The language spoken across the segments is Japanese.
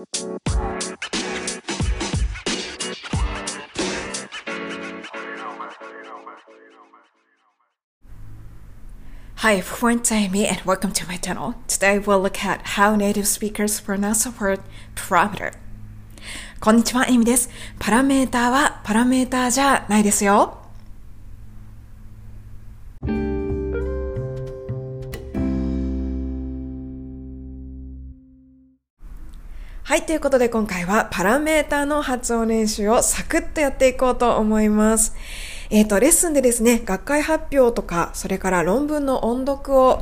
Hi everyone, it's Amy and welcome to my channel. Today we'll look at how native speakers pronounce the word parameter. こんにちは、エミです。パラメーターはパラメーターじゃないですよ。はい、ということで今回はパラメーターの発音練習をサクッとやっていこうと思います。えっ、ー、と、レッスンでですね、学会発表とか、それから論文の音読を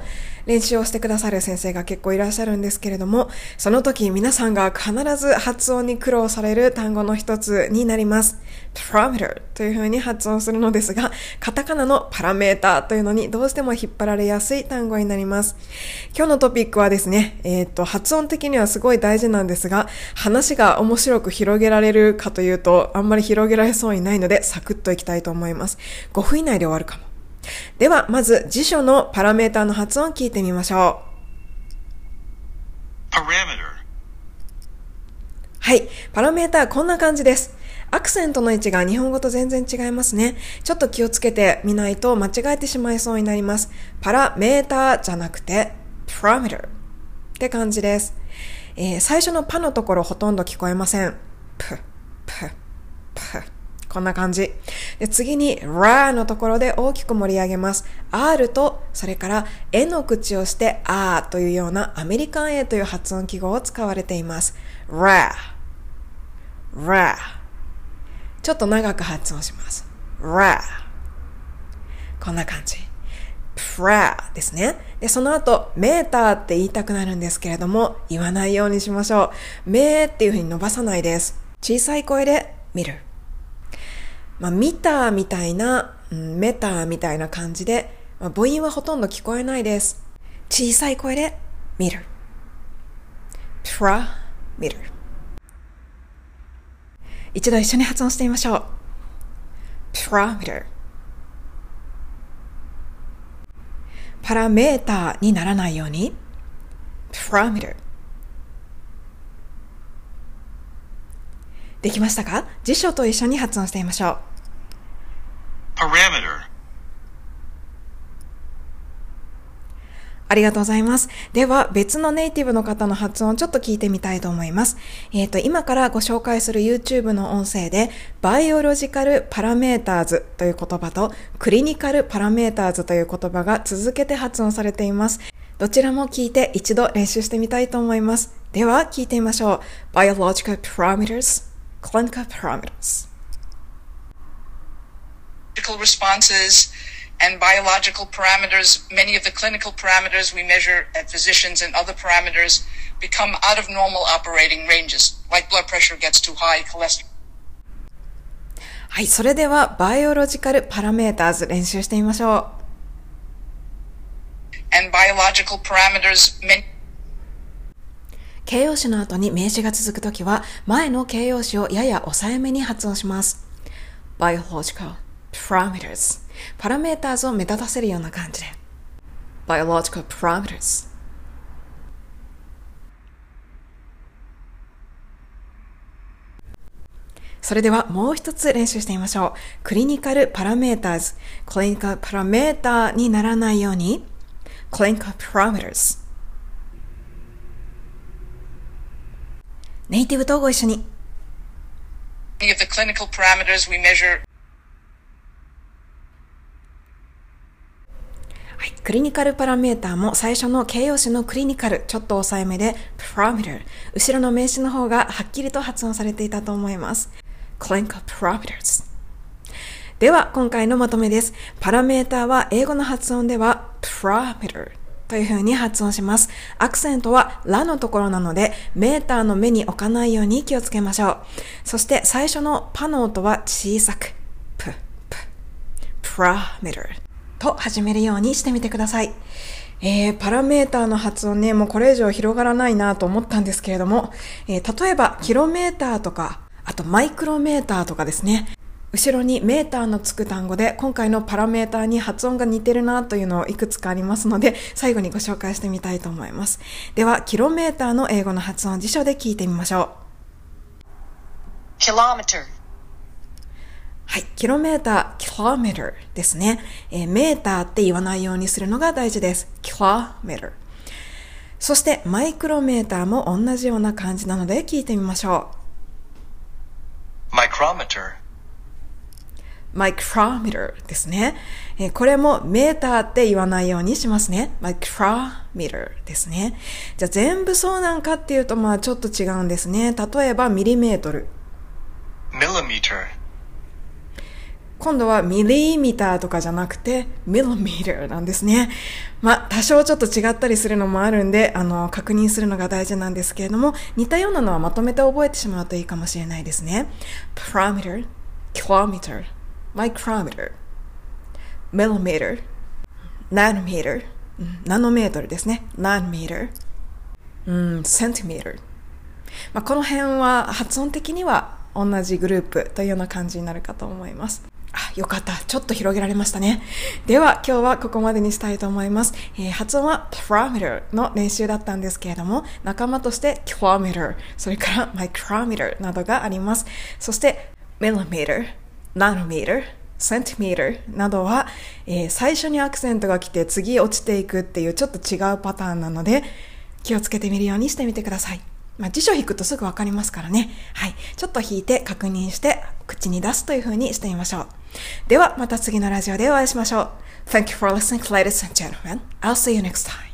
練習をしてくださる先生が結構いらっしゃるんですけれども、その時皆さんが必ず発音に苦労される単語の一つになります。parameter という風に発音するのですが、カタカナのパラメーターというのにどうしても引っ張られやすい単語になります。今日のトピックはですね、えっ、ー、と、発音的にはすごい大事なんですが、話が面白く広げられるかというと、あんまり広げられそうにないので、サクッといきたいと思います。5分以内で終わるかも。では、まず辞書のパラメーターの発音を聞いてみましょう。はい。パラメーターこんな感じです。アクセントの位置が日本語と全然違いますね。ちょっと気をつけてみないと間違えてしまいそうになります。パラメーターじゃなくて、パラメーターって感じです。えー、最初のパのところほとんど聞こえません。プ、プ、プ。こんな感じ。で次に r のところで大きく盛り上げます。R と、それから N の口をして R というようなアメリカン A という発音記号を使われています。r r ちょっと長く発音します。r こんな感じ。pra ですね。で、その後、メーターって言いたくなるんですけれども、言わないようにしましょう。メーっていう風に伸ばさないです。小さい声で見る。まあ、見たみたいな、うん、メタみたいな感じで、まあ、母音はほとんど聞こえないです。小さい声で見る。try 見る。一度一緒に発音してみましょう。parameter パラメーターにならないように parameter できましたか？辞書と一緒に発音してみましょう。parameter ありがとうございます。では、別のネイティブの方の発音をちょっと聞いてみたいと思います。えっ、ー、と、今からご紹介する YouTube の音声で、バイオロジカルパラメーターズという言葉と、クリニカルパラメーターズという言葉が続けて発音されています。どちらも聞いて一度練習してみたいと思います。では、聞いてみましょう。Biological Parameters clinical parameters. responses and biological parameters, many of the clinical parameters we measure at physicians and other parameters become out of normal operating ranges, like blood pressure gets too high, cholesterol. はい、それではバイオロジカルパラメーターズ練習してみましょう。And biological parameters, many 形容詞の後に名詞が続くときは、前の形容詞をやや抑えめに発音します。biological parameters パラメーターズを目立たせるような感じで。biological parameters それではもう一つ練習してみましょう。クリニカルパラメーターズ。クリニカルパラメーターにならないように、クリニカルパラメーターズ。ネイティブとご一緒に。Of the clinical parameters we measure はい、クリニカルパラメーターも最初の形容詞のクリニカル、ちょっと抑えめで、parameter、後ろの名詞の方がはっきりと発音されていたと思います。clinical parameters。では、今回のまとめです。パラメーターは英語の発音では parameter という風に発音します。アクセントはラのところなので、メーターの目に置かないように気をつけましょう。そして最初のパの音は小さく、プ、プ、プラメーターと始めるようにしてみてください。えー、パラメーターの発音ね、もうこれ以上広がらないなと思ったんですけれども、えー、例えば、キロメーターとか、あとマイクロメーターとかですね。後ろにメーターのつく単語で今回のパラメーターに発音が似てるなというのをいくつかありますので最後にご紹介してみたいと思います。では、キロメーターの英語の発音辞書で聞いてみましょう。kilometer はい、キロメーター、kilometer ですね、えー、メーターって言わないようにするのが大事です。kilometer そしてマイクロメーターも同じような感じなので聞いてみましょう。マイクロメーターですね。えー、これもメーターって言わないようにしますね。マイクロメーターですね。じゃあ全部そうなんかっていうとまあちょっと違うんですね。例えばミリメートル。millimeter 今度はミリーミターとかじゃなくて、ミリミーターなんですね。まあ、多少ちょっと違ったりするのもあるんで、あの、確認するのが大事なんですけれども、似たようなのはまとめて覚えてしまうといいかもしれないですね。parameter, kilometer, micrometer, millimeter, nanometer, ナノメートルですね。nanometer, うん、centimeter。まあ、この辺は発音的には同じグループというような感じになるかと思います。あ、よかった。ちょっと広げられましたね。では、今日はここまでにしたいと思います。えー、発音は parameter の練習だったんですけれども、仲間として kilometer、それから micrometer などがあります。そして millimeter、nanometer、centimeter などは、えー、最初にアクセントが来て次落ちていくっていうちょっと違うパターンなので、気をつけてみるようにしてみてください。まあ、辞書引くとすぐわかりますからね。はい。ちょっと引いて確認して口に出すという風にしてみましょう。では、また次のラジオでお会いしましょう。Thank you for listening, ladies and gentlemen. I'll see you next time.